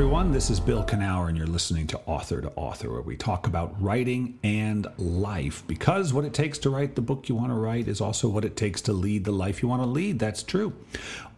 everyone. This is Bill Kenower, and you're listening to Author to Author, where we talk about writing and life. Because what it takes to write the book you want to write is also what it takes to lead the life you want to lead. That's true.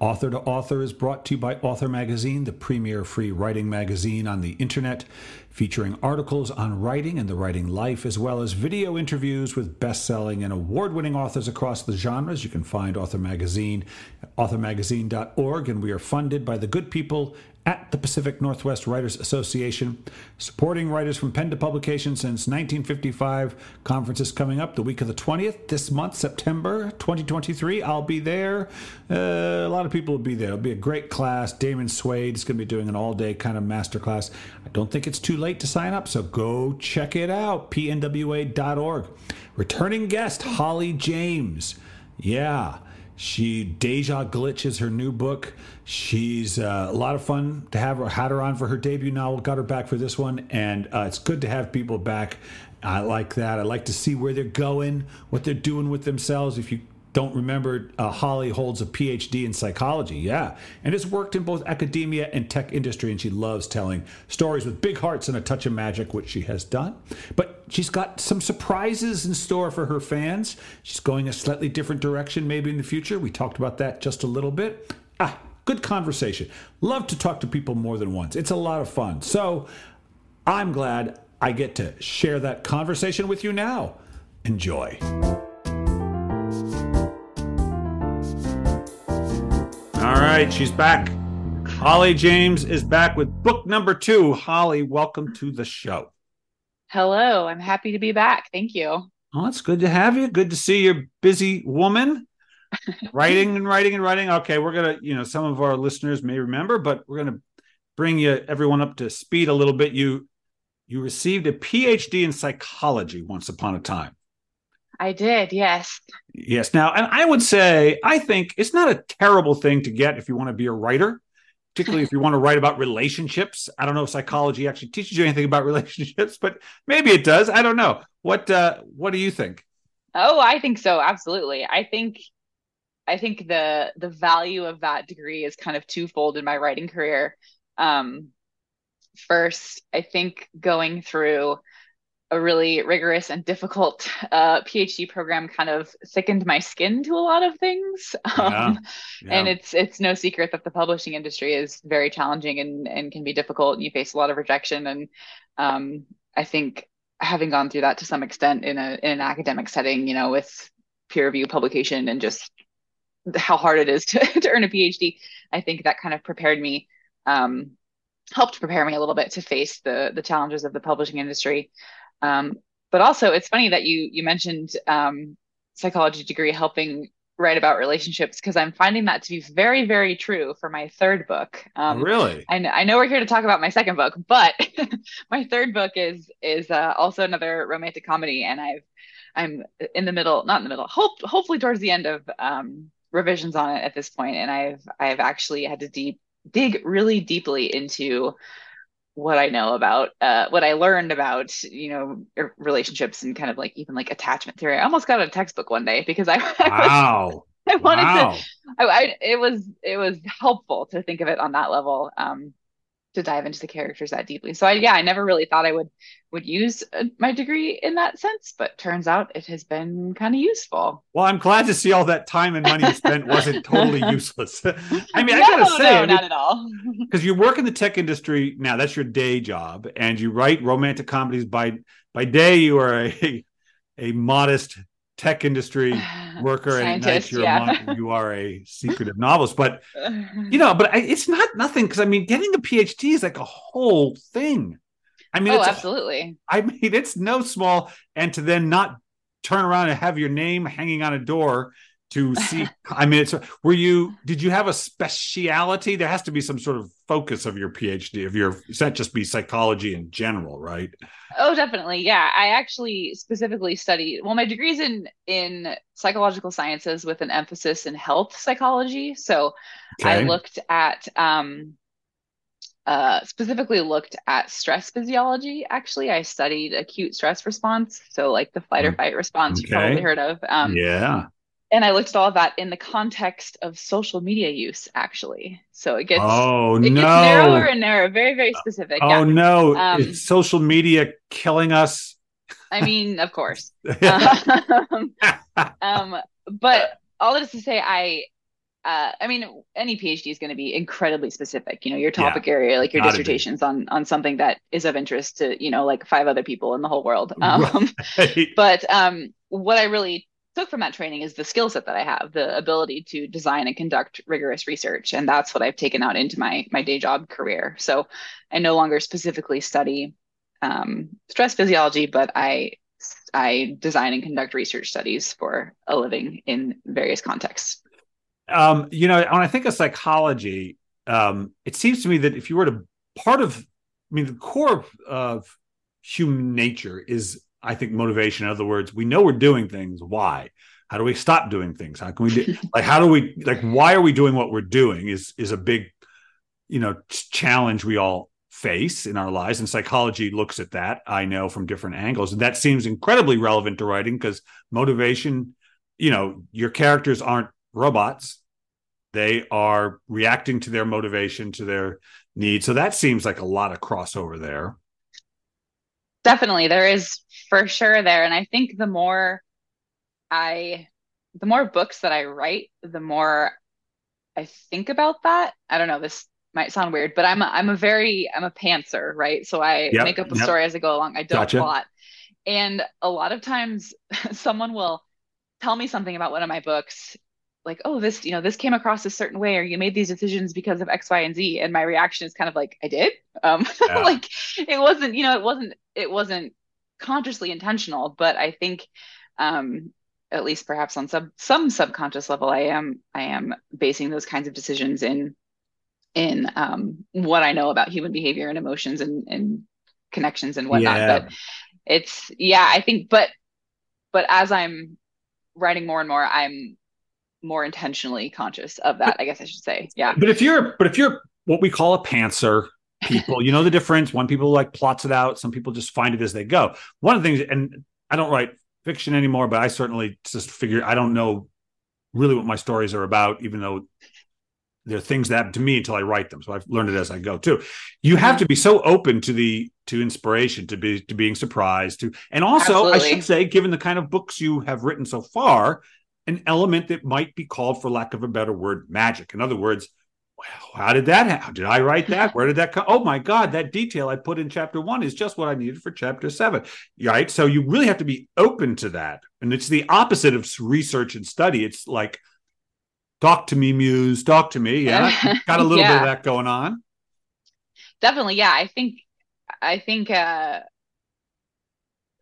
Author to Author is brought to you by Author Magazine, the premier free writing magazine on the internet, featuring articles on writing and the writing life, as well as video interviews with best selling and award winning authors across the genres. You can find Author Magazine at authormagazine.org, and we are funded by the good people at the Pacific Northwest Writers Association, supporting writers from pen to publication since 1955. Conference is coming up the week of the 20th this month, September 2023. I'll be there. Uh, a lot of people will be there. It'll be a great class. Damon Suede is going to be doing an all day kind of master class. I don't think it's too late to sign up, so go check it out. pnwa.org. Returning guest, Holly James. Yeah. She Deja Glitch is her new book. She's uh, a lot of fun to have her. Had her on for her debut novel. Got her back for this one, and uh, it's good to have people back. I like that. I like to see where they're going, what they're doing with themselves. If you don't remember, uh, Holly holds a PhD in psychology. Yeah. And has worked in both academia and tech industry. And she loves telling stories with big hearts and a touch of magic, which she has done. But she's got some surprises in store for her fans. She's going a slightly different direction maybe in the future. We talked about that just a little bit. Ah, good conversation. Love to talk to people more than once. It's a lot of fun. So I'm glad I get to share that conversation with you now. Enjoy. Right, she's back. Holly James is back with book number two. Holly, welcome to the show. Hello, I'm happy to be back. Thank you. Well, it's good to have you. Good to see you, busy woman. writing and writing and writing. Okay, we're gonna, you know, some of our listeners may remember, but we're gonna bring you everyone up to speed a little bit. You you received a PhD in psychology once upon a time. I did, yes. Yes. Now, and I would say, I think it's not a terrible thing to get if you want to be a writer, particularly if you want to write about relationships. I don't know if psychology actually teaches you anything about relationships, but maybe it does. I don't know. What uh what do you think? Oh, I think so, absolutely. I think I think the the value of that degree is kind of twofold in my writing career. Um first, I think going through a really rigorous and difficult uh, PhD program kind of thickened my skin to a lot of things. Um, yeah. And it's it's no secret that the publishing industry is very challenging and, and can be difficult. And you face a lot of rejection. And um, I think having gone through that to some extent in a in an academic setting, you know, with peer review publication and just how hard it is to, to earn a PhD, I think that kind of prepared me, um, helped prepare me a little bit to face the the challenges of the publishing industry. Um, but also, it's funny that you you mentioned um, psychology degree helping write about relationships because I'm finding that to be very, very true for my third book. Um, really? I, I know we're here to talk about my second book, but my third book is is uh, also another romantic comedy, and I've I'm in the middle, not in the middle, hope hopefully towards the end of um, revisions on it at this point, and I've I've actually had to deep dig really deeply into what I know about uh, what I learned about you know er, relationships and kind of like even like attachment theory. I almost got a textbook one day because I, I wow. Was, I wanted wow. to. I, I, it was it was helpful to think of it on that level. Um, to dive into the characters that deeply. So I, yeah, I never really thought I would would use uh, my degree in that sense, but turns out it has been kind of useful. Well, I'm glad to see all that time and money spent wasn't totally useless. I mean, no, I gotta say, no, I mean, not at all. Because you work in the tech industry now, that's your day job, and you write romantic comedies by by day. You are a a modest tech industry worker and at night you're yeah. a, you are a secretive novelist but you know but I, it's not nothing because i mean getting a phd is like a whole thing. I mean oh absolutely a, i mean it's no small and to then not turn around and have your name hanging on a door to see i mean it's were you did you have a speciality there has to be some sort of focus of your phd of your it's not just be psychology in general right oh definitely yeah i actually specifically studied well my degree's in in psychological sciences with an emphasis in health psychology so okay. i looked at um uh, specifically looked at stress physiology. Actually, I studied acute stress response, so like the fight or mm. fight response okay. you probably heard of. Um, yeah and I looked at all of that in the context of social media use, actually. So it gets oh it no gets narrower and narrower, very very specific. oh yeah. no Um, is social media killing us I mean, of course. um, um, but all that is to say, I, uh, I mean, any PhD is going to be incredibly specific. You know, your topic area, like your dissertations on on something that is of interest to you know like five other people in the whole world. Um, Right. but um, what I really took from that training is the skill set that I have, the ability to design and conduct rigorous research, and that's what I've taken out into my my day job career. So I no longer specifically study um, stress physiology, but I I design and conduct research studies for a living in various contexts. um, you know, when I think of psychology, um, it seems to me that if you were to part of, I mean, the core of, of human nature is, I think, motivation. In other words, we know we're doing things. Why? How do we stop doing things? How can we do? like, how do we? Like, why are we doing what we're doing? Is is a big, you know, challenge we all face in our lives. And psychology looks at that. I know from different angles, and that seems incredibly relevant to writing because motivation. You know, your characters aren't robots they are reacting to their motivation to their needs so that seems like a lot of crossover there Definitely, there is for sure there, and I think the more I, the more books that I write, the more I think about that. I don't know, this might sound weird, but I'm a, I'm a very I'm a pantser, right? So I Yep, make up a yep. story as I go along. I don't Gotcha. plot. And a lot of times someone will tell me something about one of my books, like, oh, this, you know, this came across a certain way, or you made these decisions because of X, Y, and Z. And my reaction is kind of like, I did. Um, Yeah. like it wasn't, you know, it wasn't, it wasn't consciously intentional, but I think um at least perhaps on some some subconscious level, I am I am basing those kinds of decisions in in um what I know about human behavior and emotions and and connections and whatnot. Yeah. But it's yeah, I think but but as I'm writing more and more, I'm more intentionally conscious of that, I guess I should say. Yeah. but if you're but if you're what we call a pantser people. You know the difference? One people like plots it out. Some people just find it as they go. One of the things and i don't write fiction anymore but i certainly just figure i don't know really what my stories are about even though they're things that happen to me until i write them. So i've learned it as i go too. You have to be so open to the to inspiration to be to being surprised to and also i should say given the kind of books you have written so far an element that might be called for lack of a better word magic. In other words well, how did that happen? Did I write that? Where did that come? Oh my God, that detail I put in chapter one is just what I needed for chapter seven. Right. So you really have to be open to that. And it's the opposite of research and study. It's like, talk to me, muse, talk to me. Yeah. Got a little bit of that going on. Definitely, yeah. I think I think uh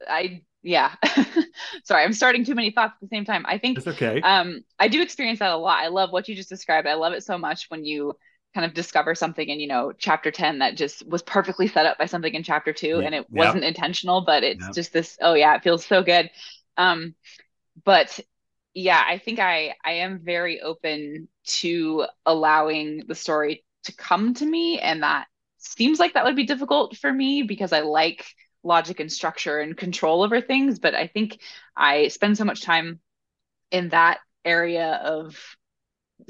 I yeah. Sorry, I'm starting too many thoughts at the same time. I think It's okay. um I do experience that a lot. I love what you just described. I love it so much when you kind of discover something in, you know, chapter 10 that just was perfectly set up by something in chapter 2 Yeah. and it wasn't intentional, but it's Yep. just this, oh yeah, it feels so good. Um but yeah, I think I I am very open to allowing the story to come to me and that seems like that would be difficult for me because I like logic and structure and control over things, but I think I spend so much time in that area of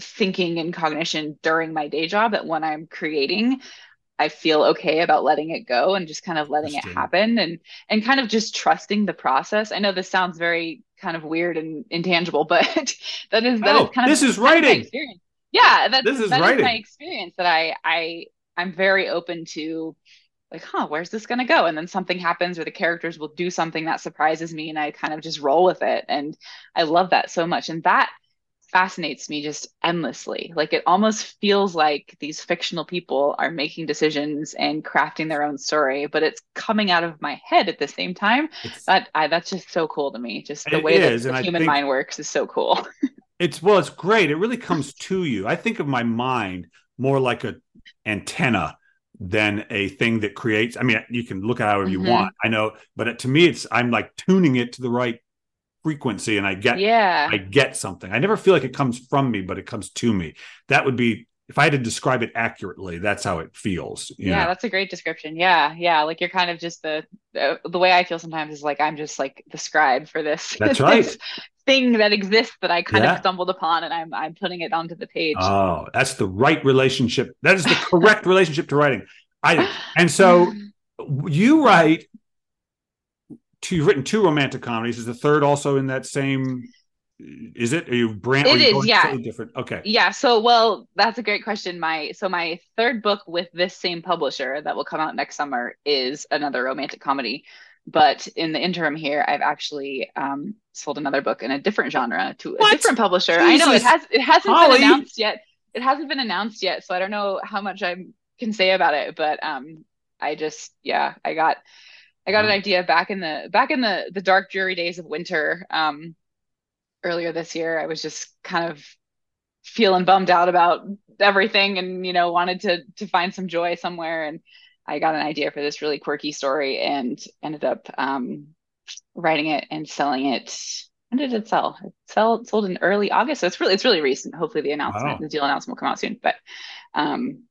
thinking and cognition during my day job that when I'm creating, I feel okay about letting it go and just kind of letting it happen and and kind of just trusting the process. I know this sounds very kind of weird and intangible, but that is that No, is oh, kind of this is kind of my writing. experience. Yeah, that's This is that writing. my experience that I I I'm very open to like, huh, where's this gonna go? And then something happens or the characters will do something that surprises me and I kind of just roll with it. And I love that so much. And that fascinates me just endlessly. Like it almost feels like these fictional people are making decisions and crafting their own story, but it's coming out of my head at the same time. It's, That I that's just so cool to me. Just the way that is, and the human mind works is so cool. it's well, it's great. It really comes to you. I think of my mind more like a antenna than a thing that creates. I mean, you can look at it however you Mhm. want. I know, but to me, it's I'm like tuning it to the right frequency, and I get yeah. I get something. I never feel like it comes from me, but it comes to me. That would be if I had to describe it accurately, that's how it feels. Yeah, know? that's a great description. Yeah, yeah, like you're kind of just the, the, the way I feel sometimes is like I'm just like the scribe for this. That's right. this thing that exists that I kind yeah. of stumbled upon, and I'm I'm putting it onto the page. Oh, that's the right relationship. That is the correct relationship to writing. I and so you write. Two, you've written two romantic comedies. Is the third also in that same is it? Are you brand? It is, yeah. Different. Okay. Yeah. So, well, that's a great question. My so my third book with this same publisher that will come out next summer is another romantic comedy. But in the interim here, I've actually um, sold another book in a different genre to what? a different publisher. Jesus. I know it has it hasn't Holly. been announced yet. It hasn't been announced yet, so I don't know how much I can say about it. But um, I just yeah, I got I got an idea back in the back in the the dark dreary days of winter. Um, earlier this year. I was just kind of feeling bummed out about everything and you know wanted to to find some joy somewhere and I got an idea for this really quirky story and ended up um, writing it and selling it. When did it sell? It sell, sold in early August. So it's really it's really recent. Hopefully the announcement, wow. the deal announcement will come out soon. But um,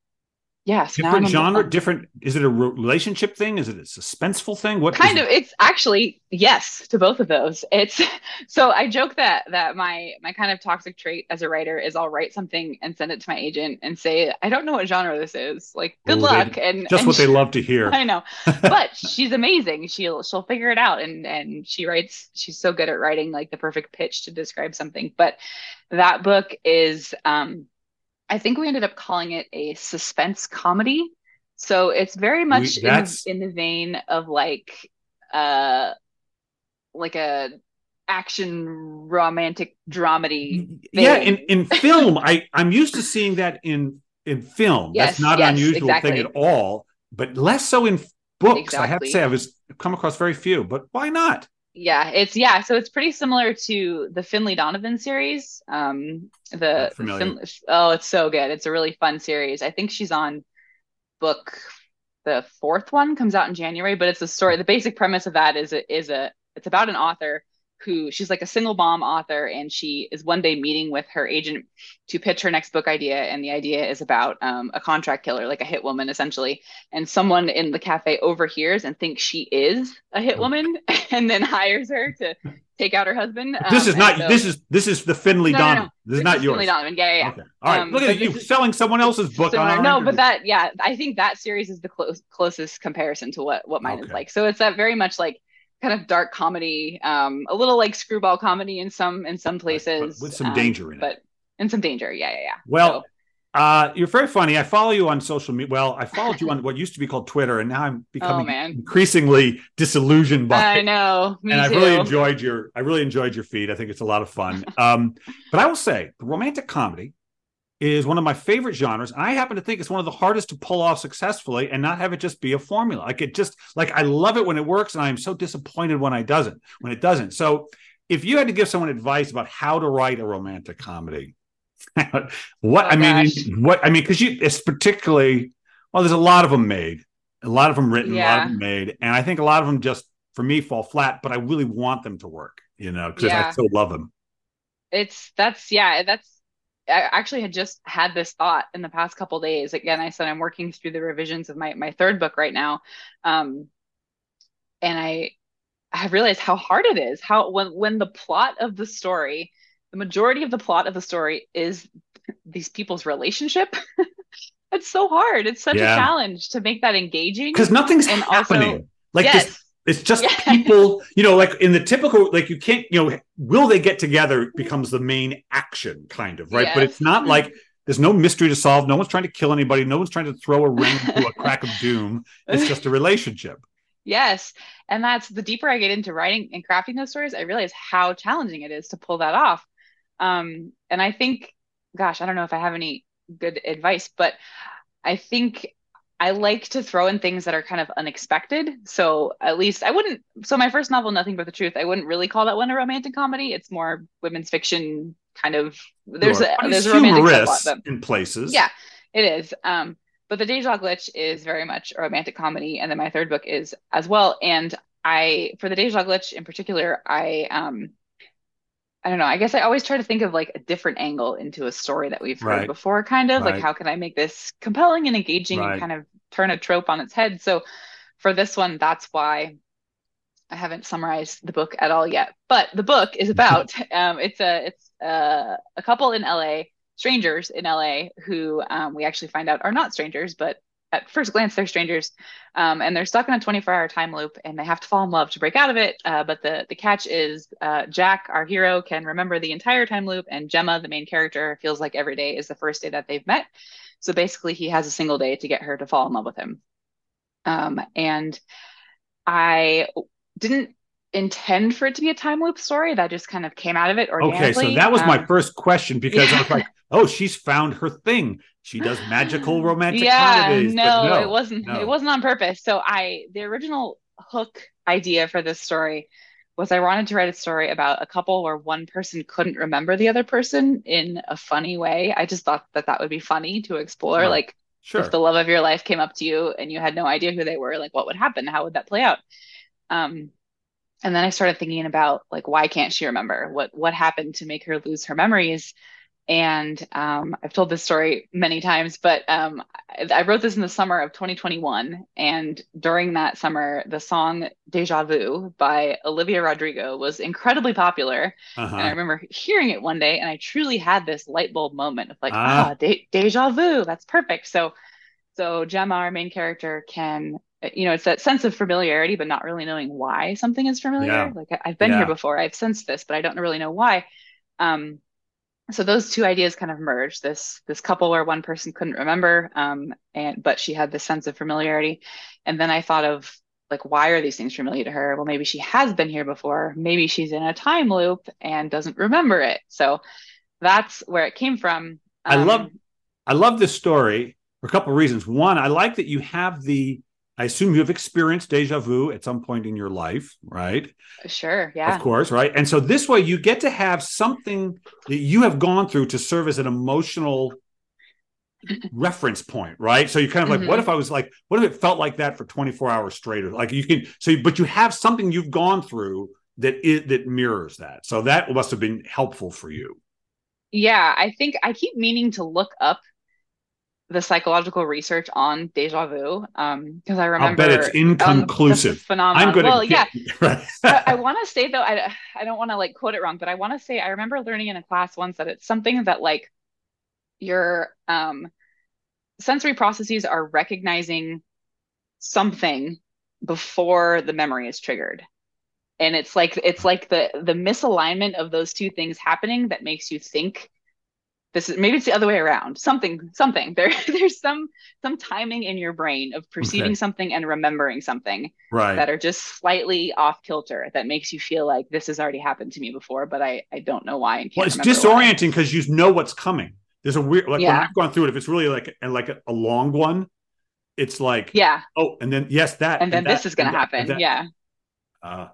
Yes. Different genre, different. Is it a relationship thing? Is it a suspenseful thing? What kind of? It? It's actually yes to both of those. It's so I joke that that my my kind of toxic trait as a writer is I'll write something and send it to my agent and say I don't know what genre this is. Like good luck they, and just and what she, they love to hear. I know, but she's amazing. She'll she'll figure it out and and she writes. She's so good at writing like the perfect pitch to describe something. But that book is um I think we ended up calling it a suspense comedy. So it's very much we, in, in, the vein of like uh like a action romantic dramedy. Thing. Yeah, in, in film, I, I'm used to seeing that in in film. Yes, That's not yes, an unusual exactly. thing at all, but less so in books. Exactly. I have to say I was come across very few, but why not? Yeah it's yeah so it's pretty similar to the finlay donovan series um the fin- oh it's so good. It's a really fun series. I think she's on book the fourth one comes out in january but it's a story the basic premise of that is a, is a it's about an author who she's like a single mom author and she is one day meeting with her agent to pitch her next book idea and the idea is about um, a contract killer like a hit woman essentially. And someone in the cafe overhears and thinks she is a hit woman and then hires her to take out her husband um, this is not so, this is this is the finlay no, donovan no, no. this, is not yours. Finlay donovan. Yeah yeah, yeah. Okay. all right. Um, look at you is, selling someone else's book no but that yeah i think that series is the close, closest comparison to what what mine okay. is like. So it's that very much like kind of dark comedy, um, a little like screwball comedy in some in some places, with some um, danger in but, it. But in some danger, yeah, yeah, yeah. Well, so. uh, you're very funny. I follow you on social media. Well, I followed you on what used to be called Twitter, and now I'm becoming oh, increasingly disillusioned by. I know, and too. I really enjoyed your. I really enjoyed your feed. I think it's a lot of fun. Um, but I will say, the romantic comedy is one of my favorite genres. And I happen to think it's one of the hardest to pull off successfully and not have it just be a formula. Like it just like I love it when it works, and I'm so disappointed when I doesn't when it doesn't. So if you had to give someone advice about how to write a romantic comedy, what oh, I mean, gosh. what I mean, because you it's particularly well, there's a lot of them made, a lot of them written, yeah. a lot of them made, and I think a lot of them just for me fall flat. But I really want them to work, you know, because yeah. I so love them. It's that's yeah, that's I actually had just had this thought in the past couple days. Again, I said I'm working through the revisions of my my third book right now, um, and I I realized how hard it is. How when when the plot of the story, the majority of the plot of the story is these people's relationship. it's so hard. It's such yeah. a challenge to make that engaging because nothing's and happening. Also, like yes. This, it's just yeah. people, you know, like in the typical, like you can't, you know, will they get together becomes the main action kind of, right? Yes. But it's not like there's no mystery to solve. No one's trying to kill anybody. No one's trying to throw a ring into a crack of doom. It's just a relationship. Yes. And that's the deeper I get into writing and crafting those stories, I realize how challenging it is to pull that off. Um, and I think, gosh, I don't know if I have any good advice, but I think I like to throw in things that are kind of unexpected. So at least I wouldn't. So my first novel, Nothing But the Truth, I wouldn't really call that one a romantic comedy. It's more women's fiction kind of. There's sure. a there's a romantic subplot in places. Yeah, it is. Um, but the Deja Glitch is very much a romantic comedy, and then my third book is as well. And I, for the Deja Glitch in particular, I um, I don't know. I guess I always try to think of like a different angle into a story that we've heard Right. before, kind of like how can I make this compelling and engaging and kind of turn a trope on its head. So for this one, that's why I haven't summarized the book at all yet. But the book is about um, it's a it's a, a couple in LA, strangers in LA who um, we actually find out are not strangers, but at first glance they're strangers, um, and they're stuck in a 24-hour time loop, and they have to fall in love to break out of it. Uh, but the the catch is uh, Jack, our hero, can remember the entire time loop, and Gemma, the main character, feels like every day is the first day that they've met. So basically, he has a single day to get her to fall in love with him. Um, and I didn't intend for it to be a time loop story. That just kind of came out of it Okay, so that was my Um, first question because I was like, oh, she's found her thing. She does magical romantic yeah, comedies. no, no, it wasn't. no. It wasn't on purpose. So I, the original hook idea for this story was I wanted to write a story about a couple where one person couldn't remember the other person in a funny way. I just thought that that would be funny to explore. Like Sure. if the love of your life came up to you and you had no idea who they were, like what would happen? How would that play out? Um, and then I started thinking about like why can't she remember what what happened to make her lose her memories? And um, I've told this story many times, but um, I, I wrote this in the summer of 2021, and during that summer, the song "Deja Vu" by Olivia Rodrigo was incredibly popular. And I Uh-huh. remember hearing it one day, and I truly had this light bulb moment of like, Ah. ah, de deja vu, that's perfect. So, so Gemma, our main character, can, you know, it's that sense of familiarity, but not really knowing why something is familiar. Yeah. Like I- I've been Yeah. here before, I've sensed this, but I don't really know why. Um, so those two ideas kind of merged. This this couple where one person couldn't remember, um, and but she had this sense of familiarity. And then I thought of like, why are these things familiar to her? Well, maybe she has been here before. Maybe she's in a time loop and doesn't remember it. So that's where it came from. I Um, love I love this story for a couple of reasons. One, I like that you have the I assume you have experienced deja vu at some point in your life, right? Sure, yeah. Of course, right? And so this way you get to have something that you have gone through to serve as an emotional reference point, right? So you're kind of like, Mhm. what if I was like, what if it felt like that for 24 hours straight? Or like you can so but you have something you've gone through that it that mirrors that. So that must have been helpful for you. Yeah, I think I keep meaning to look up the psychological research on deja vu um because I I'll remember bet it's um, inconclusive. phenomenon. I'm good well, at yeah, right. I, I want to say though, I I don't want to like quote it wrong, but I want to say I remember learning in a class once that it's something that like your um sensory processes are recognizing something before the memory is triggered. And it's like it's like the the misalignment of those two things happening that makes you think this is maybe it's the other way around. Something something there there's some some timing in your brain of perceiving Okay. something and remembering something right. that are just slightly off kilter that makes you feel like this has already happened to me before, but I I don't know why and can't Well, it's disorienting because you know what's coming. There's a weird like when Yeah. I've gone through it. If it's really like and like a, a long one, it's like Yeah, oh, and then yes, that, and then that, this is gonna happen. that. Yeah, Uh,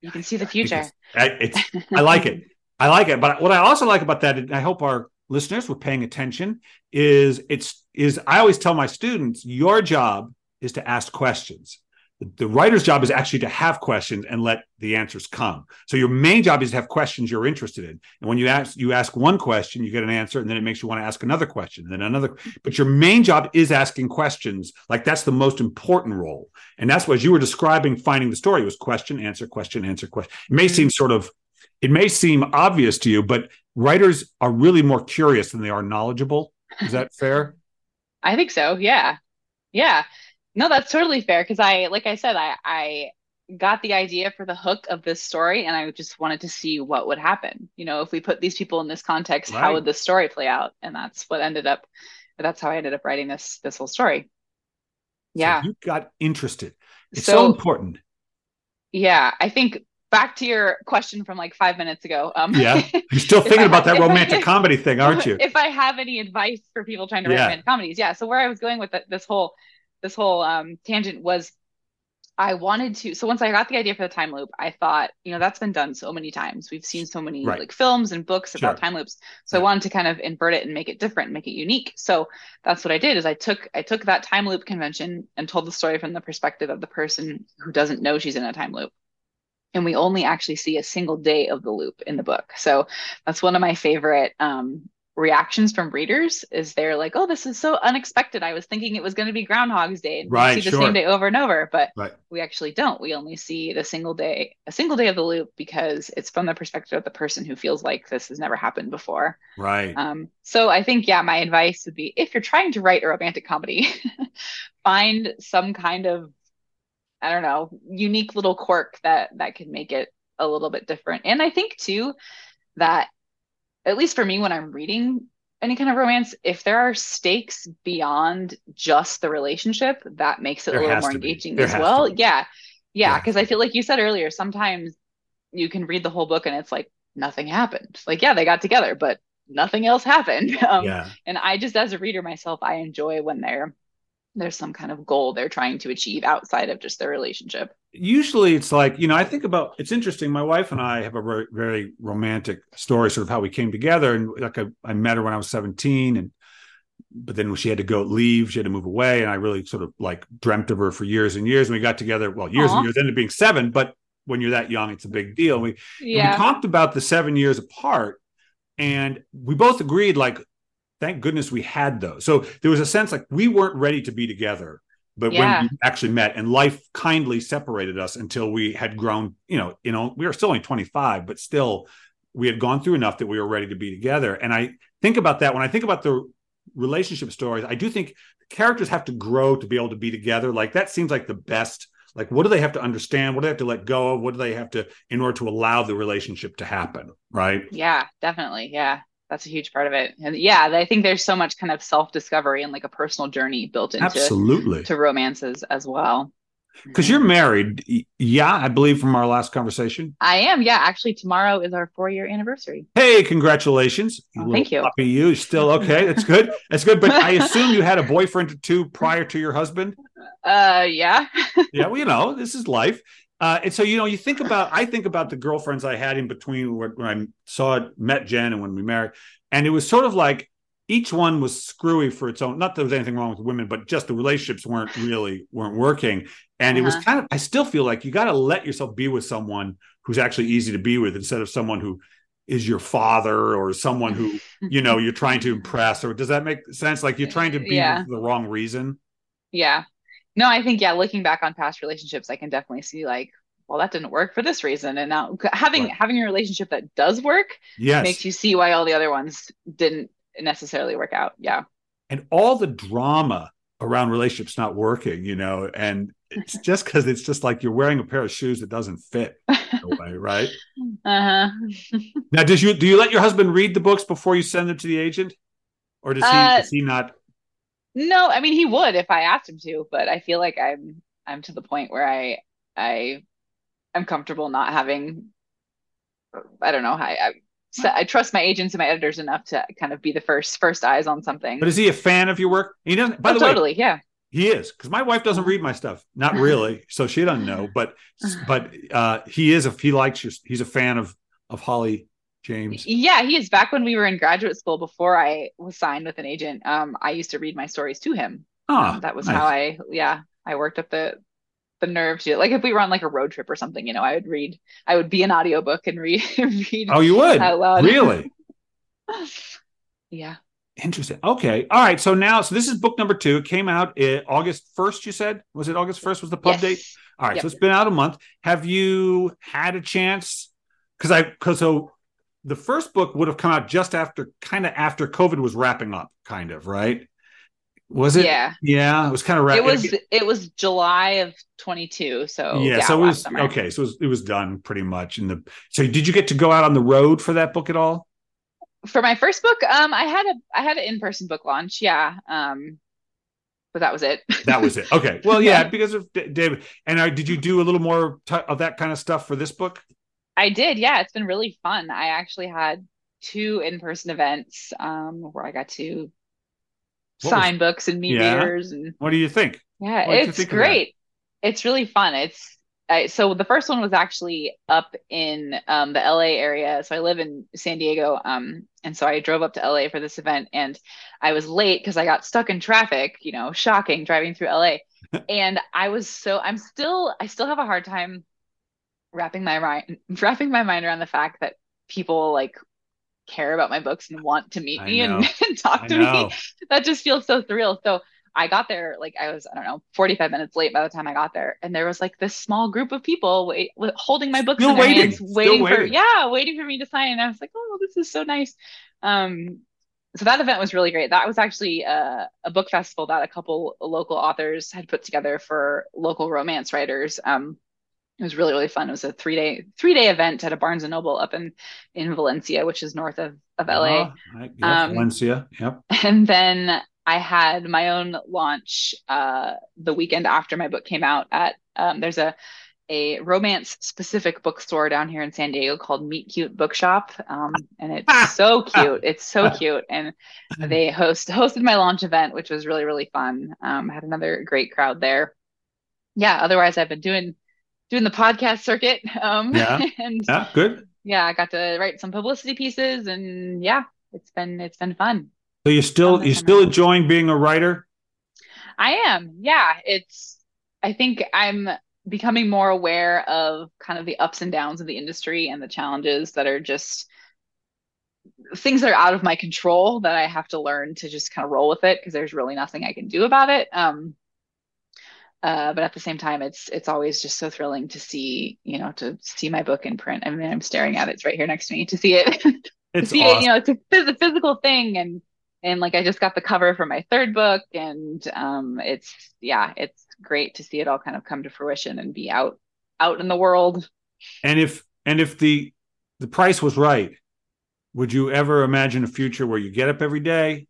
you can see the future. it's- I, it's, I like it. I like it. But what I also like about that, and I hope our listeners were paying attention, is it's is I always tell my students, your job is to ask questions. The, the writer's job is actually to have questions and let the answers come. So your main job is to have questions you're interested in. And when you ask you ask one question, you get an answer, and then it makes you want to ask another question, and then another. But your main job is asking questions. Like that's the most important role. And that's what you were describing finding the story was question, answer, question, answer, question. It may Mhm. seem sort of it may seem obvious to you, but writers are really more curious than they are knowledgeable. Is that fair? I think so. Yeah. Yeah. No, that's totally fair because I, like I said, I, I got the idea for the hook of this story and I just wanted to see what would happen. You know, if we put these people in this context, Right. how would this story play out? And that's what ended up, that's how I ended up writing this, this whole story. Yeah. So you got interested. It's so, So, important. yeah, I think back to your question from like five minutes ago. Um, Yeah. You're still thinking I about that if I- romantic comedy thing, aren't you? if I have any advice for people trying to write Yeah. romantic comedies, yeah. So where I was going with th- this whole this whole um, tangent was, I wanted to. So once I got the idea for the time loop, I thought, you know, that's been done so many times. We've seen so many Right. like films and books about Sure. time loops. So I wanted to kind of invert it and make it different, make it unique. So that's what I did. Is I took I took that time loop convention and told the story from the perspective of the person who doesn't know she's in a time loop. And we only actually see a single day of the loop in the book. So that's one of my favorite um, reactions from readers is they're like, "Oh, this is so unexpected. I was thinking it was going to be Groundhog's Day and right, we see the sure. same day over and over, but right. we actually don't. We only see the single day, a single day of the loop because it's from the perspective of the person who feels like this has never happened before. Right. Um, so I think, yeah, my advice would be if you're trying to write a romantic comedy, find some kind of, I don't know, unique little quirk that that can make it a little bit different. And I think too that at least for me when I'm reading any kind of romance, if there are stakes beyond just the relationship, that makes it There a little more engaging as well. Yeah. Yeah. Yeah. Because I feel like you said earlier, sometimes you can read the whole book and it's like nothing happened. Like, yeah, they got together, but nothing else happened. Um, yeah. and I just, as a reader myself, I enjoy when they're there's some kind of goal they're trying to achieve outside of just their relationship. Usually it's like, you know, I think about it's interesting. My wife and I have a very, very romantic story, sort of how we came together. And like I, I met her when I was 17 and but then she had to go leave, she had to move away. And I really sort of like dreamt of her for years and years. And we got together, well, years Aw. and years, ended up being seven, but when you're that young, it's a big deal. We, and we Yeah. talked about the seven years apart and we both agreed like thank goodness we had those. So there was a sense like we weren't ready to be together but Yeah. when we actually met and life kindly separated us until we had grown you know you know we were still only 25 but still we had gone through enough that we were ready to be together. And i think about that when i think about the relationship stories i do think characters have to grow to be able to be together. Like that seems like the best. Like what do they have to understand? What do they have to let go of? What do they have to in order to allow the relationship to happen right? Yeah, definitely. Yeah. That's a huge part of it. And yeah, I think there's so much kind of self-discovery and like a personal journey built into absolutely to romances as well. because you're married yeah i believe from our last conversation I am. Yeah, actually tomorrow is our 4-year anniversary. hey congratulations Oh, thank you. puppy you still okay that's good that's good but i assume you had a boyfriend or two prior to your husband Uh yeah. yeah well you know this is life uh, and so you know you think about i think about the girlfriends i had in between when i saw it, met jen and when we married and it was sort of like each one was screwy for its own not that there was anything wrong with women but just the relationships weren't really weren't working and it was Uh-huh. kind of i still feel like you got to let yourself be with someone who's actually easy to be with instead of someone who is your father or someone who you know you're trying to impress or does that make sense like you're trying to be Yeah. with the wrong reason Yeah. No, I think yeah, looking back on past relationships, I can definitely see like, well, that didn't work for this reason. And now having Right. having a relationship that does work yes makes you see why all the other ones didn't necessarily work out. Yeah. and all the drama around relationships not working, you know, and it's just because it's just like you're wearing a pair of shoes that doesn't fit way, right? Uh-huh. Now, does you do you let your husband read the books before you send them to the agent, or does he Uh, does he not? No, I mean he would if I asked him to, but I feel like I'm I'm to the point where I I I'm comfortable not having I don't know, I I, so I trust my agents and my editors enough to kind of be the first first eyes on something. But is he a fan of your work? He doesn't. By Oh, the way, totally, yeah. he is because my wife doesn't read my stuff. Not really, so she doesn't know. But but uh, he is. If he likes your, he's a fan of of Holly James. Yeah, he is. Back when we were in graduate school, before I was signed with an agent, um, I used to read my stories to him. Ah, Um, that was nice. how I, yeah, I worked up the the nerve to like if we were on like a road trip or something, you know, I would read, I would be an audiobook and read read Oh, you would out loud. really. Yeah. Interesting. Okay. All right. So now, so this is book number two. It came out uh, August 1st, you said? Was it August 1st was the pub Yes. date? All right. Yep. So it's been out a month. Have you had a chance? Because I, because so the first book would have come out just after, kind of after COVID was wrapping up, kind of, right? Was it? Yeah. Yeah. It was kind of wrapping It was it was July of 22, so yeah, yeah, so it was summer. okay. So it was, it was done pretty much. In the so, did you get to go out on the road for that book at all? For my first book, um, I had a I had an in-person book launch, yeah. Um, but that was it. That was it. Okay. Well, yeah, because of D- David. And uh, did you do a little more t- of that kind of stuff for this book? I did, yeah. It's been really fun. I actually had two in-person events um where I got to What was- sign books and meet Yeah. readers and What do you think? yeah, What it's think great. It's really fun. It's I, so the first one was actually up in um, the LA area. So I live in San Diego, um, and so I drove up to LA for this event, and I was late because I got stuck in traffic. You know, shocking driving through LA, and I was so I'm still I still have a hard time wrapping my mind wrapping my mind around the fact that people like care about my books and want to meet me and, and, talk to me. That just feels so surreal. So I got there like I was I don't know 45 minutes late by the time I got there, and there was like this small group of people wait, holding my books Still in their waiting. hands, waiting, waiting, for yeah, waiting for me to sign. And I was like, oh, this is so nice. Um, so that event was really great. That was actually a, a book festival that a couple local authors had put together for local romance writers. Um, it was really really fun. It was a three day three day event at a Barnes and Noble up in in Valencia, which is north of of LA. Uh, um, Valencia, yep. And then I had my own launch uh, the weekend after my book came out. At um, there's a a romance specific bookstore down here in San Diego called Meet Cute Bookshop. Um, and it's so cute. It's so cute. And they host hosted my launch event, which was really, really fun. Um, had another great crowd there. Yeah. Otherwise I've been doing, doing the podcast circuit. Um, yeah. and yeah, good. Yeah. I got to write some publicity pieces and yeah, it's been, it's been fun. So you're still, you're still enjoying being a writer? I am. Yeah. It's, I think I'm, becoming more aware of kind of the ups and downs of the industry and the challenges that are just things that are out of my control that I have to learn to just kind of roll with it because there's really nothing I can do about it. Um, uh, but at the same time, it's it's always just so thrilling to see, you know, to see my book in print. I mean, I'm staring at it; it's right here next to me. To see it, to see awesome. it, you know, it's a, it's a physical thing, and and like I just got the cover for my third book, and um, it's yeah, it's great to see it all kind of come to fruition and be out out in the world. And if and if the the price was right, would you ever imagine a future where you get up every day,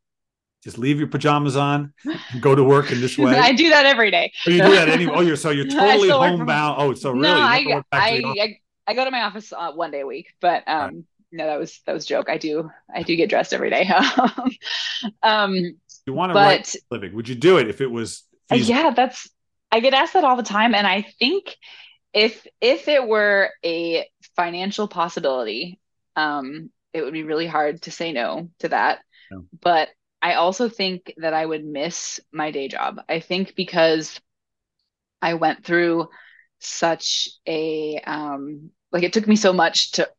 just leave your pajamas on, go to work in this way? I do that every day. Oh, you do that anyway. Oh, you're so you're totally homebound. Oh, so really? No, I I, I, I go to my office uh, one day a week, but um. Right. No, that was that was a joke. I do I do get dressed every day. um, you want to write living? Would you do it if it was? Feasible? Yeah, that's I get asked that all the time, and I think if if it were a financial possibility, um, it would be really hard to say no to that. Yeah. But I also think that I would miss my day job. I think because I went through such a um, like it took me so much to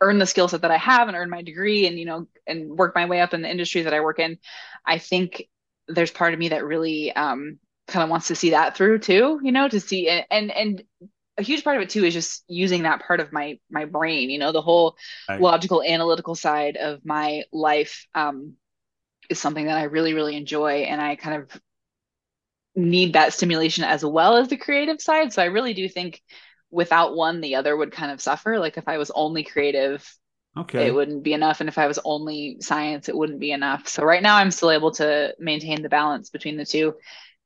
earn the skill set that I have and earn my degree and you know and work my way up in the industry that I work in. I think there's part of me that really um, kind of wants to see that through too, you know, to see and and a huge part of it too is just using that part of my my brain, you know, the whole right. logical analytical side of my life um is something that I really really enjoy and I kind of need that stimulation as well as the creative side. So I really do think without one the other would kind of suffer. Like if I was only creative okay it wouldn't be enough and if i was only science it wouldn't be enough so right now i'm still able to maintain the balance between the two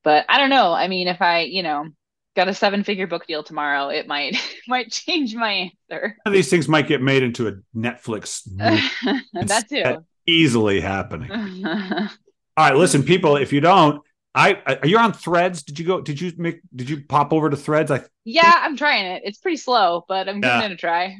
but I don't know. I mean, if I, you know, got a seven figure book deal tomorrow, it might might change my answer. These things might get made into a Netflix. that too. Easily happening. All right, listen, people. If you don't, I are you on Threads? Did you go? Did you make? Did you pop over to Threads? I yeah, I'm trying it. It's pretty slow, but I'm giving yeah. it a try.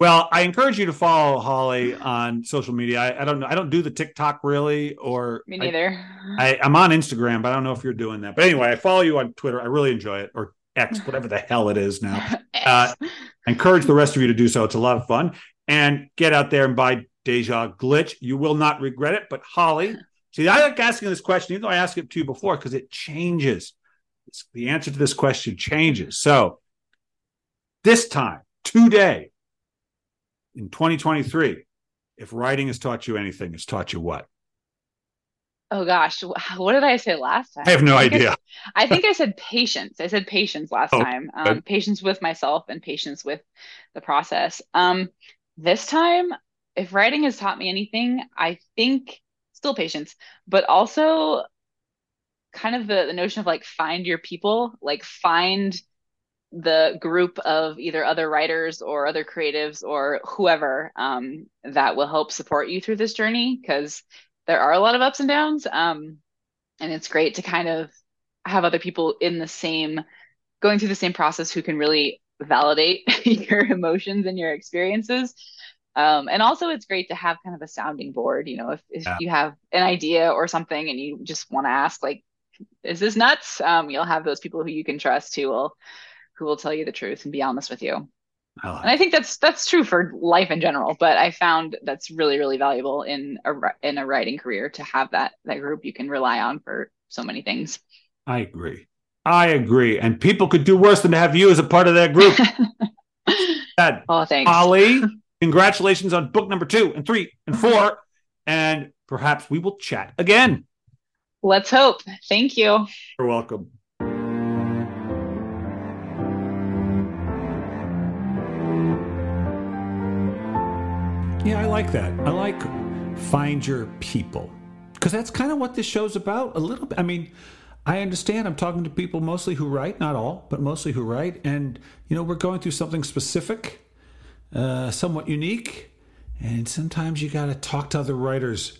Well, I encourage you to follow Holly on social media. I, I, don't know. I don't do the TikTok really, or me neither. I, am on Instagram, but I don't know if you're doing that. But anyway, I follow you on Twitter. I really enjoy it, or X, whatever the hell it is now. Uh, I encourage the rest of you to do so. It's a lot of fun. And get out there and buy Deja Glitch. You will not regret it. But Holly, see, I like asking this question, even though I asked it to you before, because it changes. It's, the answer to this question changes. So this time, today, in 2023, if writing has taught you anything, it's taught you what? Oh gosh, what did I say last time? I have no I idea. I, I, think I said patience. I said patience last oh, time. Um, patience with myself and patience with the process. Um, this time, if writing has taught me anything, I think still patience, but also kind of the, the notion of like find your people, like find the group of either other writers or other creatives or whoever um, that will help support you through this journey because there are a lot of ups and downs um, and it's great to kind of have other people in the same going through the same process who can really validate your emotions and your experiences um, and also it's great to have kind of a sounding board you know if, if yeah. you have an idea or something and you just want to ask like is this nuts um, you'll have those people who you can trust who will who will tell you the truth and be honest with you. like and I think that's that's true for life in general. But I found that's really really valuable in a in a writing career to have that that group you can rely on for so many things. I agree. I agree. And people could do worse than to have you as a part of that group. oh, thanks, Holly. Congratulations on book number two and three and four. And perhaps we will chat again. Let's hope. Thank you. You're welcome. Yeah, I like that. I like find your people because that's kind of what this show's about a little bit. I mean, I understand I'm talking to people mostly who write, not all, but mostly who write. And, you know, we're going through something specific, uh, somewhat unique. And sometimes you got to talk to other writers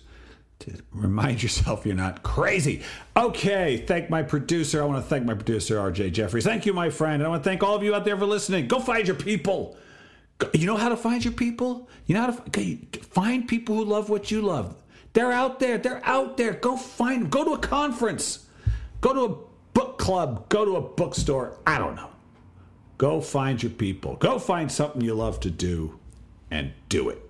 to remind yourself you're not crazy. Okay, thank my producer. I want to thank my producer, RJ Jeffries. Thank you, my friend. And I want to thank all of you out there for listening. Go find your people. You know how to find your people? You know how to find people who love what you love. They're out there. They're out there. Go find them. Go to a conference. Go to a book club. Go to a bookstore. I don't know. Go find your people. Go find something you love to do and do it.